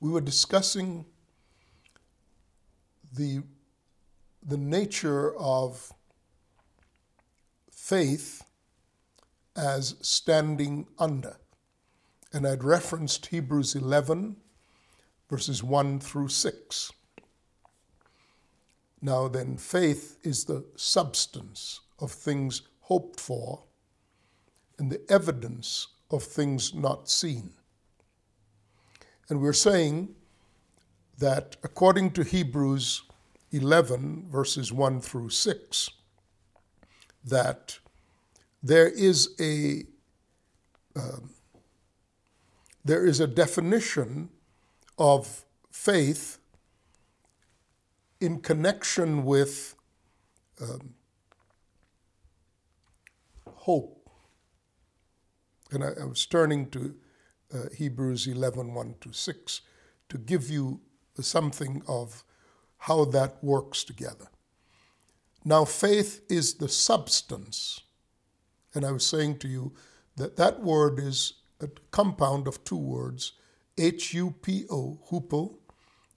we were discussing the, the nature of faith as standing under. And I'd referenced Hebrews 11, verses 1 through 6. Now, then, faith is the substance of things hoped for and the evidence of things not seen. And we're saying that according to Hebrews 11, verses 1 through 6, that there is a um, there is a definition of faith in connection with um, hope. And I, I, was turning to uh, Hebrews 11 1 to 6 to give you something of how that works together. Now, faith is the substance. And I was saying to you that that word is a compound of two words H U P O, hupo,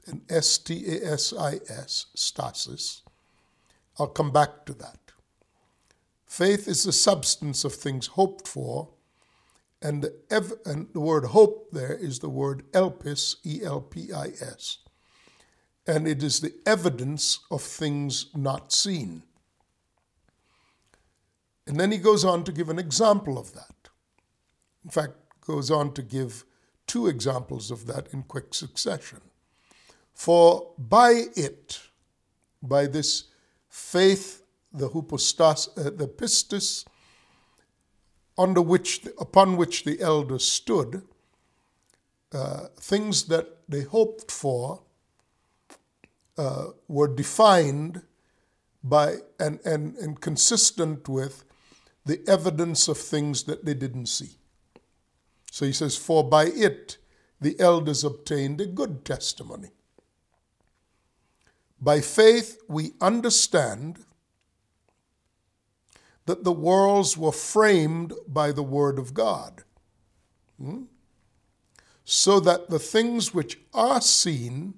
and S T A S I S, stasis. I'll come back to that. Faith is the substance of things hoped for, and the, ev- and the word hope there is the word elpis, E L P I S. And it is the evidence of things not seen. And then he goes on to give an example of that. In fact, goes on to give two examples of that in quick succession. For by it, by this faith, the hypostas, uh, the pistis, under which, upon which the elders stood, uh, things that they hoped for uh, were defined by and, and, and consistent with the evidence of things that they didn't see. So he says, For by it the elders obtained a good testimony. By faith we understand that the worlds were framed by the Word of God, hmm? so that the things which are seen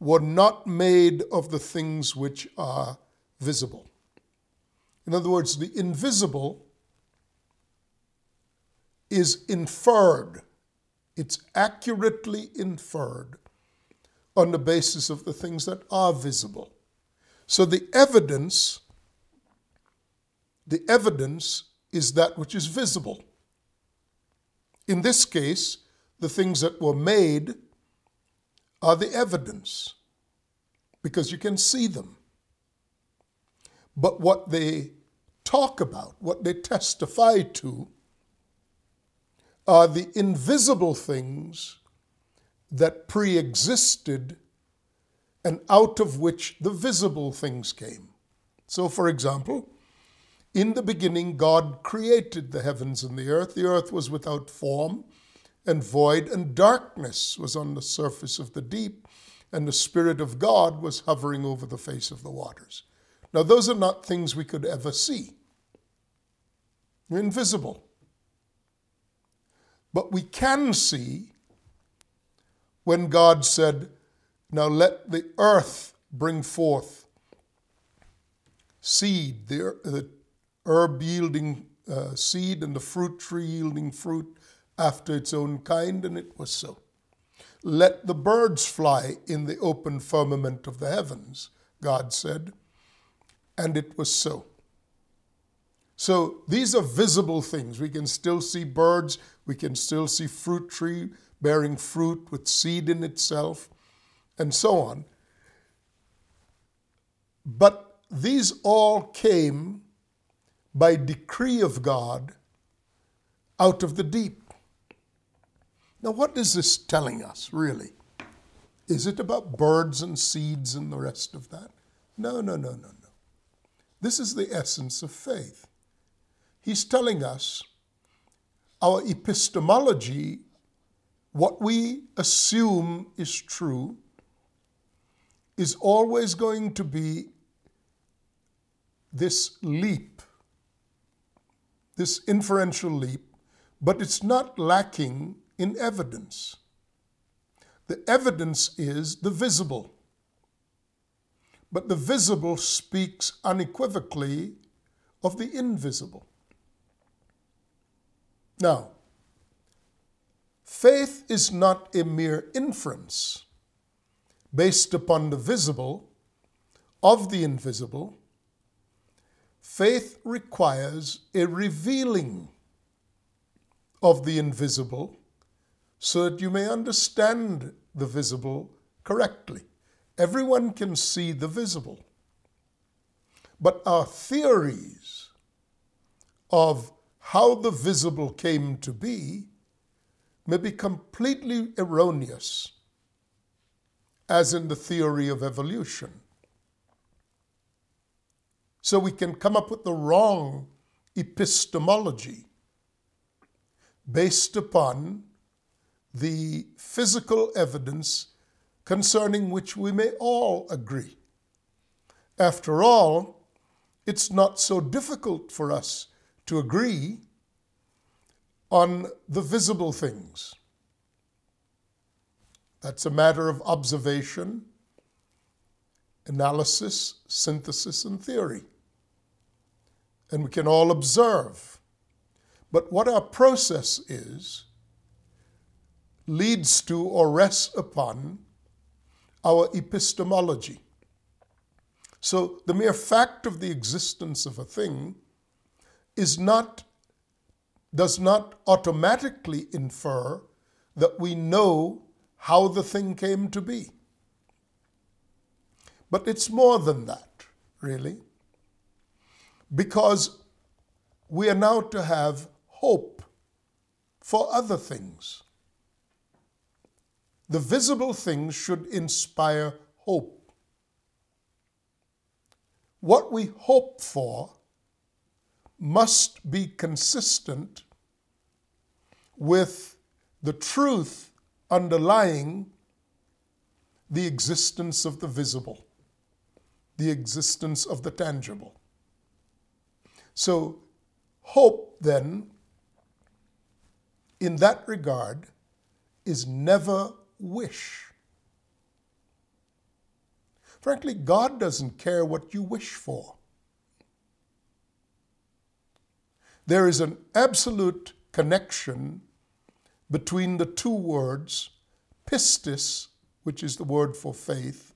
were not made of the things which are visible. In other words, the invisible is inferred, it's accurately inferred on the basis of the things that are visible. So the evidence, the evidence is that which is visible. In this case, the things that were made are the evidence because you can see them. But what they talk about, what they testify to, are the invisible things that pre existed and out of which the visible things came. So, for example, in the beginning, God created the heavens and the earth. The earth was without form and void, and darkness was on the surface of the deep, and the Spirit of God was hovering over the face of the waters. Now, those are not things we could ever see, they're invisible. But we can see when God said, Now let the earth bring forth seed, the, the herb yielding uh, seed and the fruit tree yielding fruit after its own kind, and it was so. Let the birds fly in the open firmament of the heavens, God said, and it was so. So these are visible things. We can still see birds, we can still see fruit tree bearing fruit with seed in itself, and so on. But these all came by decree of God out of the deep. Now, what is this telling us, really? Is it about birds and seeds and the rest of that? No, no, no, no, no. This is the essence of faith. He's telling us our epistemology, what we assume is true, is always going to be this leap, this inferential leap, but it's not lacking in evidence. The evidence is the visible. But the visible speaks unequivocally of the invisible. Now, faith is not a mere inference based upon the visible of the invisible. Faith requires a revealing of the invisible so that you may understand the visible correctly. Everyone can see the visible. But our theories of how the visible came to be may be completely erroneous, as in the theory of evolution. So we can come up with the wrong epistemology based upon the physical evidence concerning which we may all agree. After all, it's not so difficult for us to agree on the visible things. That's a matter of observation, analysis, synthesis, and theory. And we can all observe. But what our process is leads to or rests upon our epistemology. So the mere fact of the existence of a thing is not, does not automatically infer that we know how the thing came to be. But it's more than that, really, because we are now to have hope for other things. The visible things should inspire hope. What we hope for must be consistent with the truth underlying the existence of the visible, the existence of the tangible. So, hope then, in that regard, is never wish. Frankly, God doesn't care what you wish for. There is an absolute connection between the two words, pistis, which is the word for faith,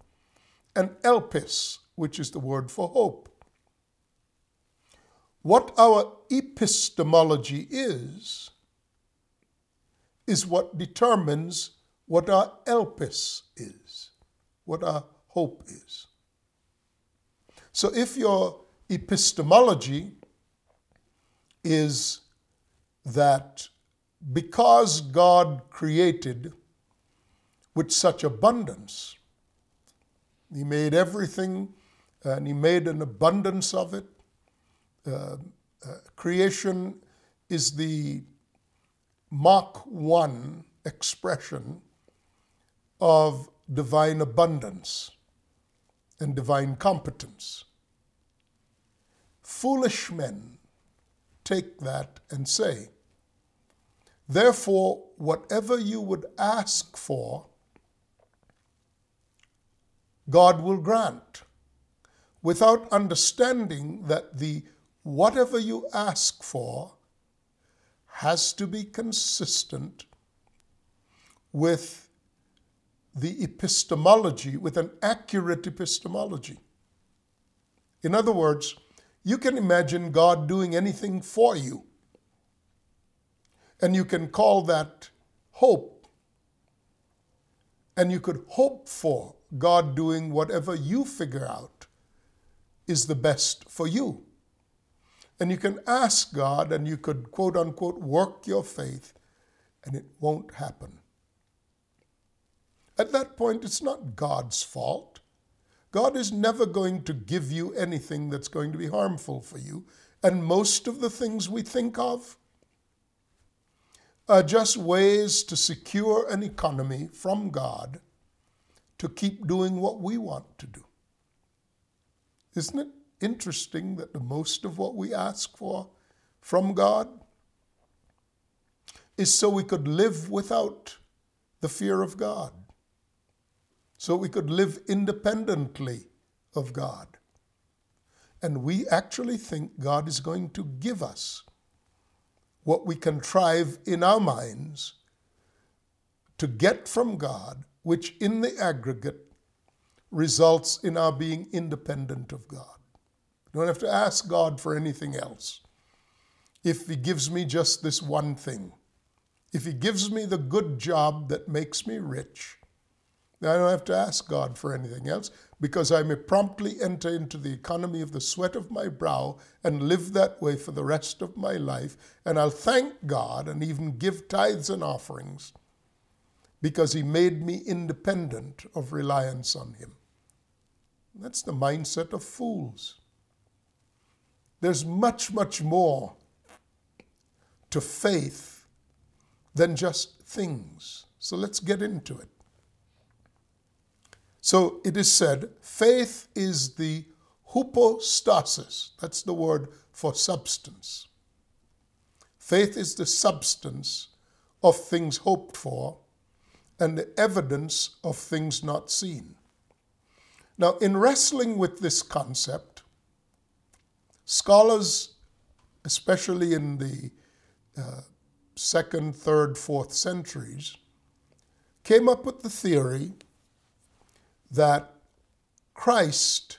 and elpis, which is the word for hope. What our epistemology is, is what determines what our elpis is, what our hope is. So if your epistemology is that because God created with such abundance, He made everything and He made an abundance of it. Uh, uh, creation is the Mach 1 expression of divine abundance and divine competence. Foolish men take that and say, Therefore, whatever you would ask for, God will grant, without understanding that the whatever you ask for has to be consistent with the epistemology, with an accurate epistemology. In other words, you can imagine God doing anything for you. And you can call that hope. And you could hope for God doing whatever you figure out is the best for you. And you can ask God and you could quote unquote work your faith, and it won't happen. At that point, it's not God's fault. God is never going to give you anything that's going to be harmful for you. And most of the things we think of are just ways to secure an economy from God to keep doing what we want to do. Isn't it interesting that the most of what we ask for from God is so we could live without the fear of God? so we could live independently of God. And we actually think God is going to give us what we contrive in our minds to get from God, which in the aggregate results in our being independent of God. You don't have to ask God for anything else. If He gives me just this one thing, if He gives me the good job that makes me rich, then I don't have to ask God for anything else because I may promptly enter into the economy of the sweat of my brow and live that way for the rest of my life. And I'll thank God and even give tithes and offerings because He made me independent of reliance on Him. That's the mindset of fools. There's much, much more to faith than just things. So let's get into it. So it is said, faith is the hypostasis. That's the word for substance. Faith is the substance of things hoped for and the evidence of things not seen. Now, in wrestling with this concept, scholars, especially in the uh, second, third, fourth centuries, came up with the theory that Christ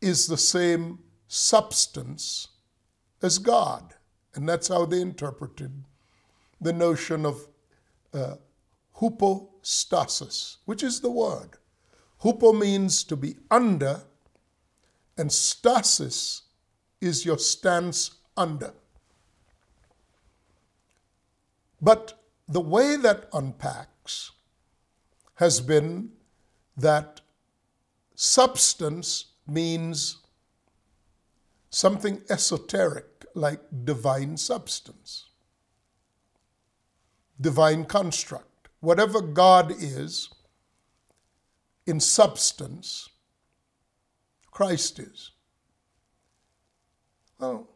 is the same substance as God. And that's how they interpreted the notion of uh, hypostasis, which is the word. Hupo means to be under, and stasis is your stance under. But the way that unpacks has been that substance means something esoteric like divine substance, divine construct. Whatever God is, in substance, Christ is. Well,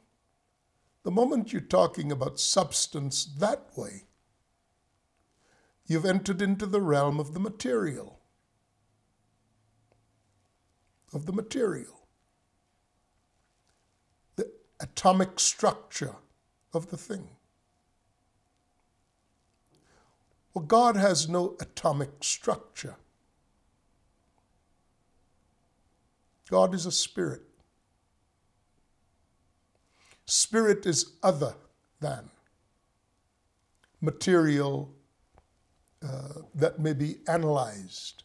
the moment you're talking about substance that way, you've entered into the realm of the material. Of the material. The atomic structure of the thing. Well, God has no atomic structure. God is a spirit. Spirit is other than material uh, that may be analyzed.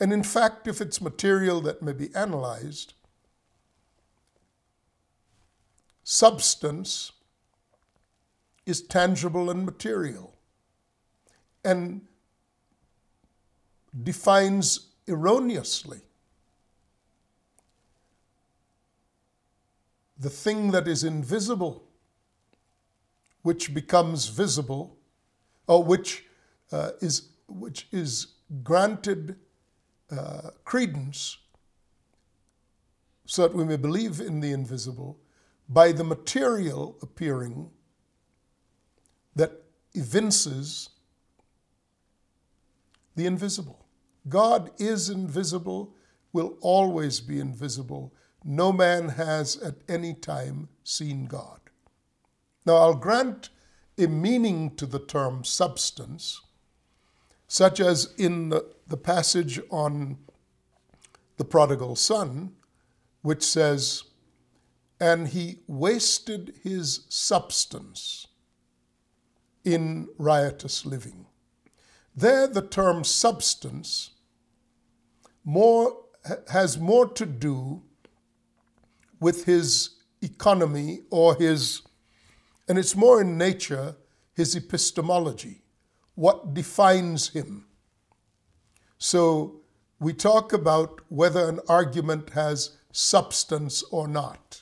And in fact, if it's material that may be analyzed, substance is tangible and material and defines erroneously the thing that is invisible, which becomes visible, or which uh, is which is granted uh, credence, so that we may believe in the invisible, by the material appearing that evinces the invisible. God is invisible, will always be invisible no man has at any time seen God. Now, I'll grant a meaning to the term substance, such as in the, passage on the prodigal son, which says, And he wasted his substance in riotous living. There, the term substance more, has more to do with his economy or his, and it's more in nature, his epistemology, what defines him. So we talk about whether an argument has substance or not,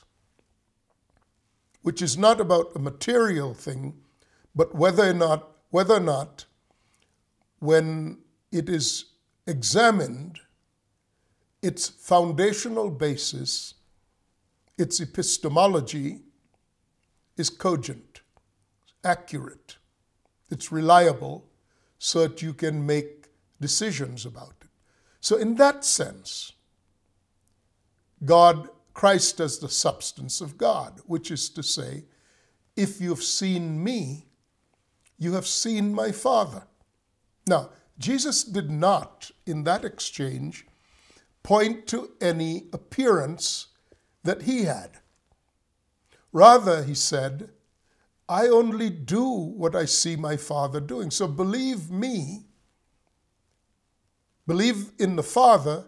which is not about a material thing, but whether or not, whether or not when it is examined, its foundational basis its epistemology is cogent, accurate, it's reliable, so that you can make decisions about it. So, in that sense, God, Christ as the substance of God, which is to say, if you've seen me, you have seen my Father. Now, Jesus did not, in that exchange, point to any appearance that he had. Rather, he said, I only do what I see my Father doing. So believe me, believe in the Father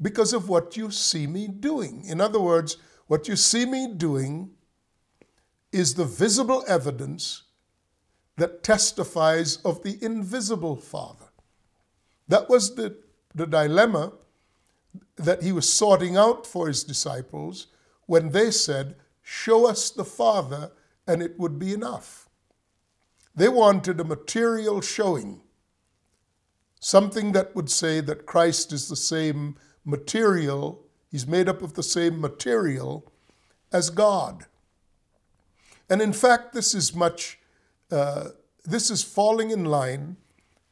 because of what you see me doing. In other words, what you see me doing is the visible evidence that testifies of the invisible Father. That was the, the dilemma that he was sorting out for his disciples when they said, Show us the Father, and it would be enough. They wanted a material showing, something that would say that Christ is the same material, he's made up of the same material as God. And in fact, this is much, uh, this is falling in line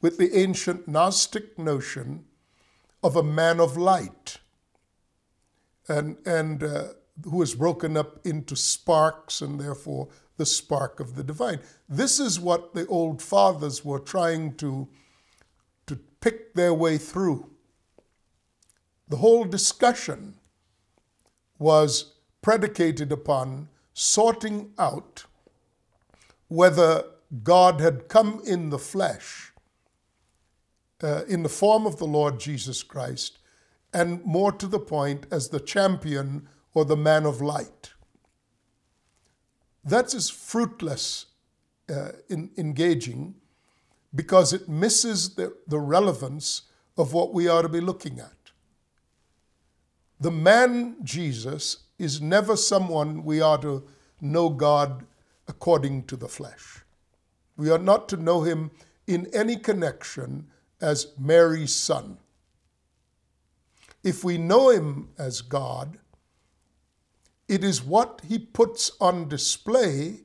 with the ancient Gnostic notion of a man of light, and, and uh, who is broken up into sparks and therefore the spark of the divine. This is what the old fathers were trying to, to pick their way through. The whole discussion was predicated upon sorting out whether God had come in the flesh uh, in the form of the Lord Jesus Christ, and more to the point, as the champion or the man of light. That is fruitless uh, in engaging because it misses the, the relevance of what we are to be looking at. The man Jesus is never someone we are to know God according to the flesh. We are not to know him in any connection as Mary's son. If we know him as God, it is what he puts on display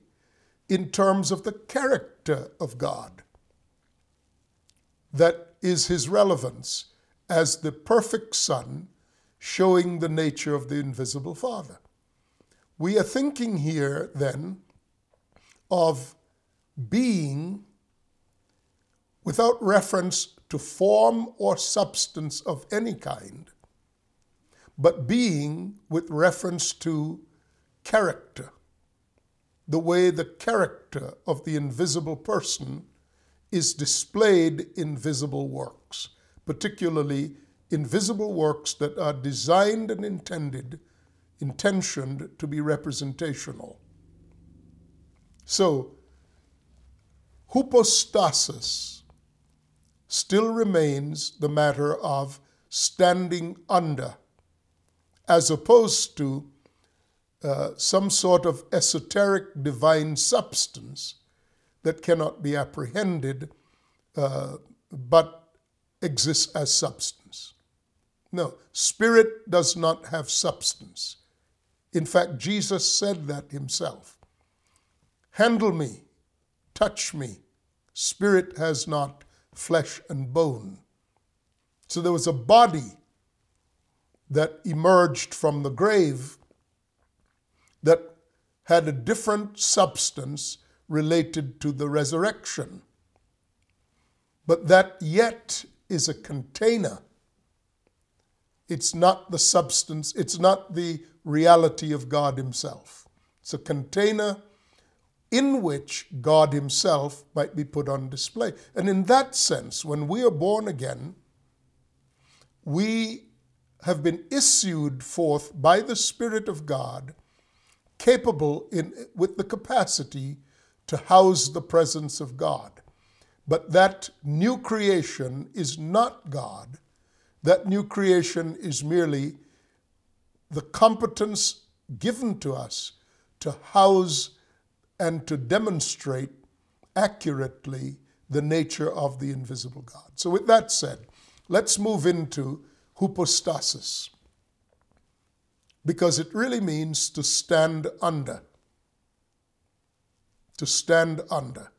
in terms of the character of God that is his relevance as the perfect Son, showing the nature of the invisible Father. We are thinking here then of being without reference to form or substance of any kind, but being with reference to character, the way the character of the invisible person is displayed in visible works, particularly invisible works that are designed and intended, intentioned to be representational. So, hypostasis still remains the matter of standing under, as opposed to uh, some sort of esoteric divine substance that cannot be apprehended uh, but exists as substance. No, spirit does not have substance. In fact, Jesus said that himself. Handle me, touch me. Spirit has not flesh and bone. So there was a body that emerged from the grave that had a different substance related to the resurrection. But that yet is a container. It's not the substance, it's not the reality of God Himself. It's a container in which God Himself might be put on display. And in that sense, when we are born again, we have been issued forth by the Spirit of God, capable in, with the capacity to house the presence of God. But that new creation is not God. That new creation is merely the competence given to us to house and to demonstrate accurately the nature of the invisible God. So, with that said, let's move into hypostasis, because it really means to stand under. To stand under,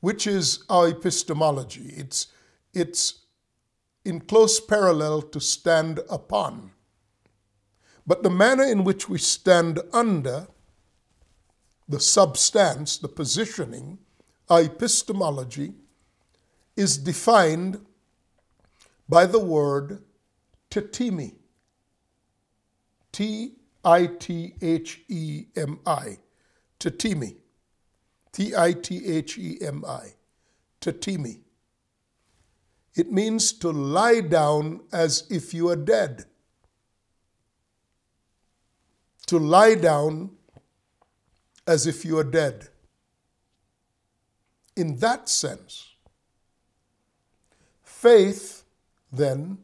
which is our epistemology. It's, it's in close parallel to stand upon. But the manner in which we stand under, the substance, the positioning, our epistemology, is defined by the word tithemi. T I T H E M I. Tithemi. T I T H E M I. Tithemi. It means to lie down as if you are dead. To lie down as if you are dead. In that sense, faith then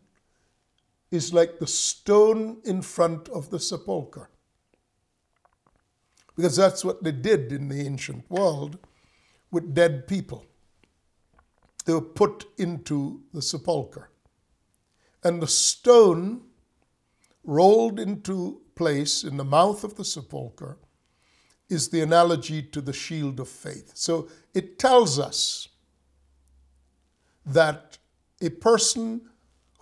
is like the stone in front of the sepulchre. Because that's what they did in the ancient world with dead people. They were put into the sepulchre. And the stone rolled into place in the mouth of the sepulchre is the analogy to the shield of faith. So it tells us that a person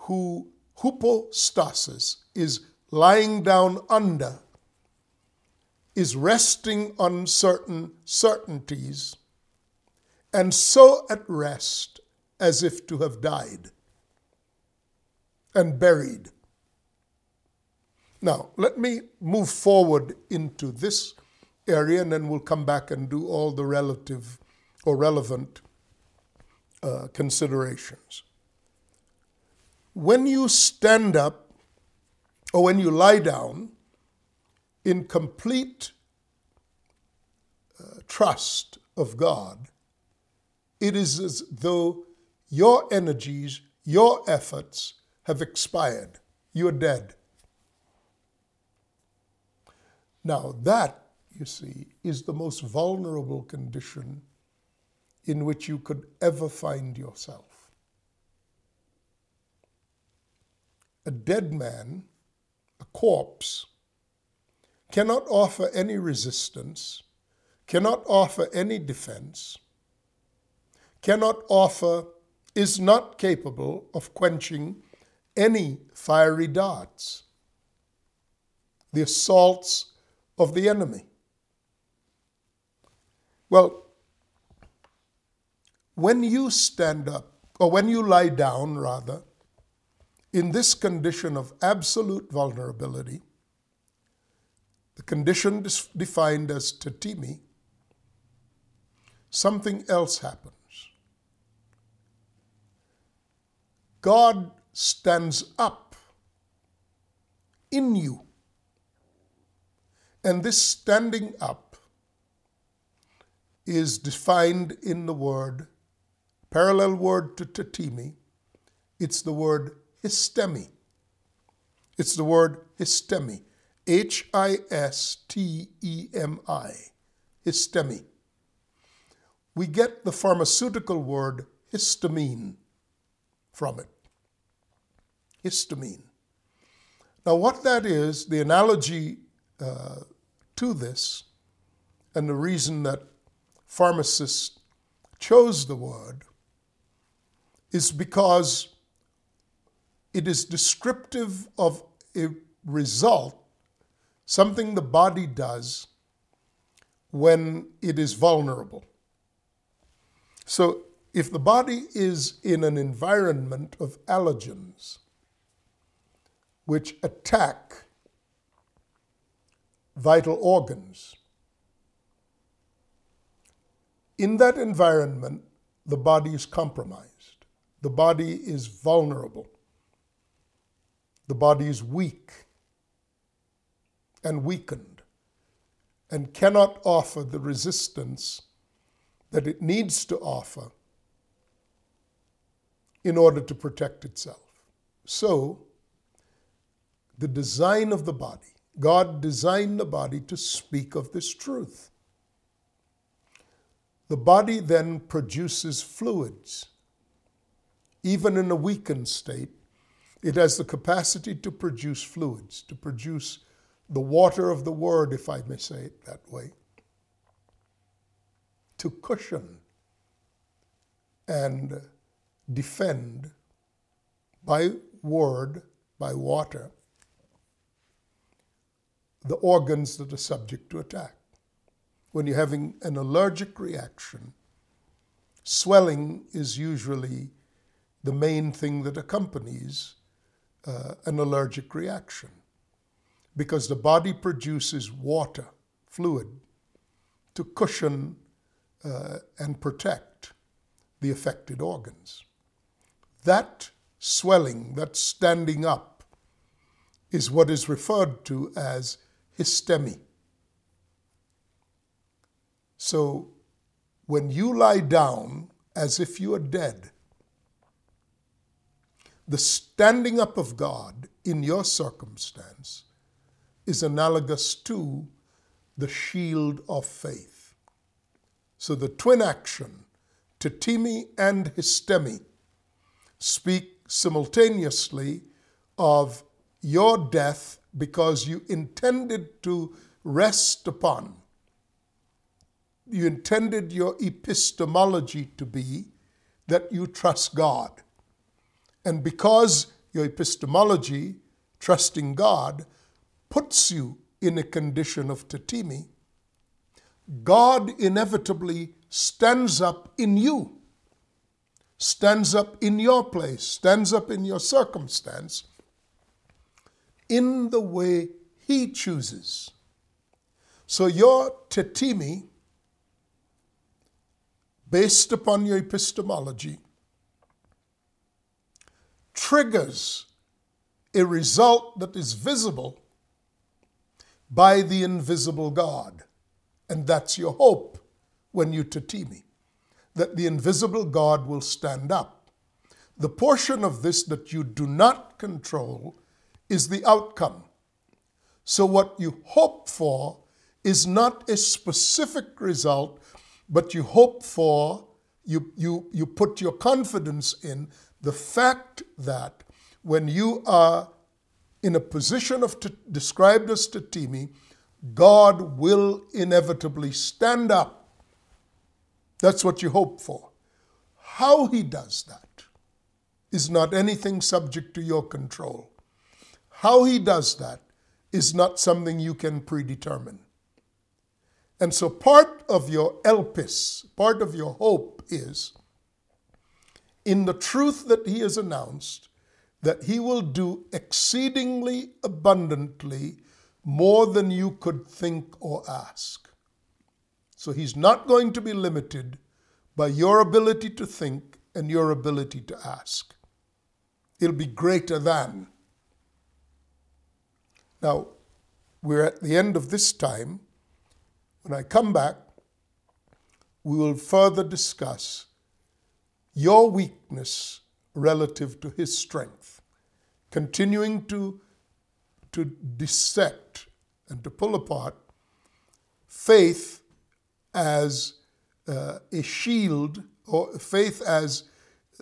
who hypostasis is lying down under, is resting on certain certainties, and so at rest as if to have died and buried. Now, let me move forward into this area and then we'll come back and do all the relative or relevant uh, considerations. When you stand up or when you lie down in complete uh, trust of God, it is as though your energies, your efforts have expired. You're dead. Now, that you see, is the most vulnerable condition in which you could ever find yourself. A dead man, a corpse, cannot offer any resistance, cannot offer any defense, cannot offer, is not capable of quenching any fiery darts, the assaults of the enemy. Well, when you stand up, or when you lie down, rather, in this condition of absolute vulnerability, the condition defined as tithemi, something else happens. God stands up in you. And this standing up is defined in the word, parallel word to tithemi. It's the word histemi. It's the word histemi. H I S T E M I. Histemi. We get the pharmaceutical word histamine from it. Histamine. Now, what that is, the analogy uh, to this, and the reason that pharmacists chose the word is because it is descriptive of a result, something the body does when it is vulnerable. So, if the body is in an environment of allergens which attack vital organs, in that environment, the body is compromised. The body is vulnerable. The body is weak and weakened and cannot offer the resistance that it needs to offer in order to protect itself. So, the design of the body, God designed the body to speak of this truth. The body then produces fluids. Even in a weakened state, it has the capacity to produce fluids, to produce the water of the word, if I may say it that way, to cushion and defend by word, by water, the organs that are subject to attack. When you're having an allergic reaction, swelling is usually the main thing that accompanies uh, an allergic reaction because the body produces water, fluid, to cushion uh, and protect the affected organs. That swelling, that standing up, is what is referred to as histemi. So when you lie down as if you are dead, the standing up of God in your circumstance is analogous to the shield of faith. So the twin action, tithemi and histemi, speak simultaneously of your death because you intended to rest upon. You intended your epistemology to be that you trust God. And because your epistemology, trusting God, puts you in a condition of tithemi, God inevitably stands up in you, stands up in your place, stands up in your circumstance in the way He chooses. So your tithemi, based upon your epistemology, triggers a result that is visible by the invisible God. And that's your hope when you tithemi, that the invisible God will stand up. The portion of this that you do not control is the outcome. So, what you hope for is not a specific result, but you hope for, you, you, you put your confidence in the fact that when you are in a position of t- described as tithemi, God will inevitably stand up. That's what you hope for. How he does that is not anything subject to your control. How he does that is not something you can predetermine. And so part of your elpis, part of your hope is in the truth that he has announced that he will do exceedingly abundantly more than you could think or ask. So he's not going to be limited by your ability to think and your ability to ask. It'll be greater than. Now, we're at the end of this time. When I come back, we will further discuss your weakness relative to his strength, continuing to, to dissect and to pull apart faith as uh, a shield, or faith as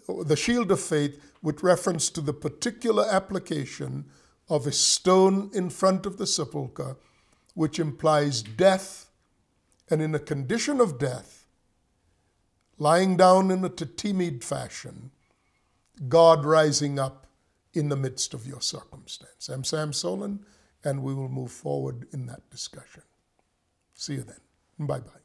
the shield of faith with reference to the particular application of a stone in front of the sepulchre, which implies death, and in a condition of death, lying down in a timid fashion, God rising up in the midst of your circumstance. I'm Sam Soleyn, and we will move forward in that discussion. See you then. Bye bye.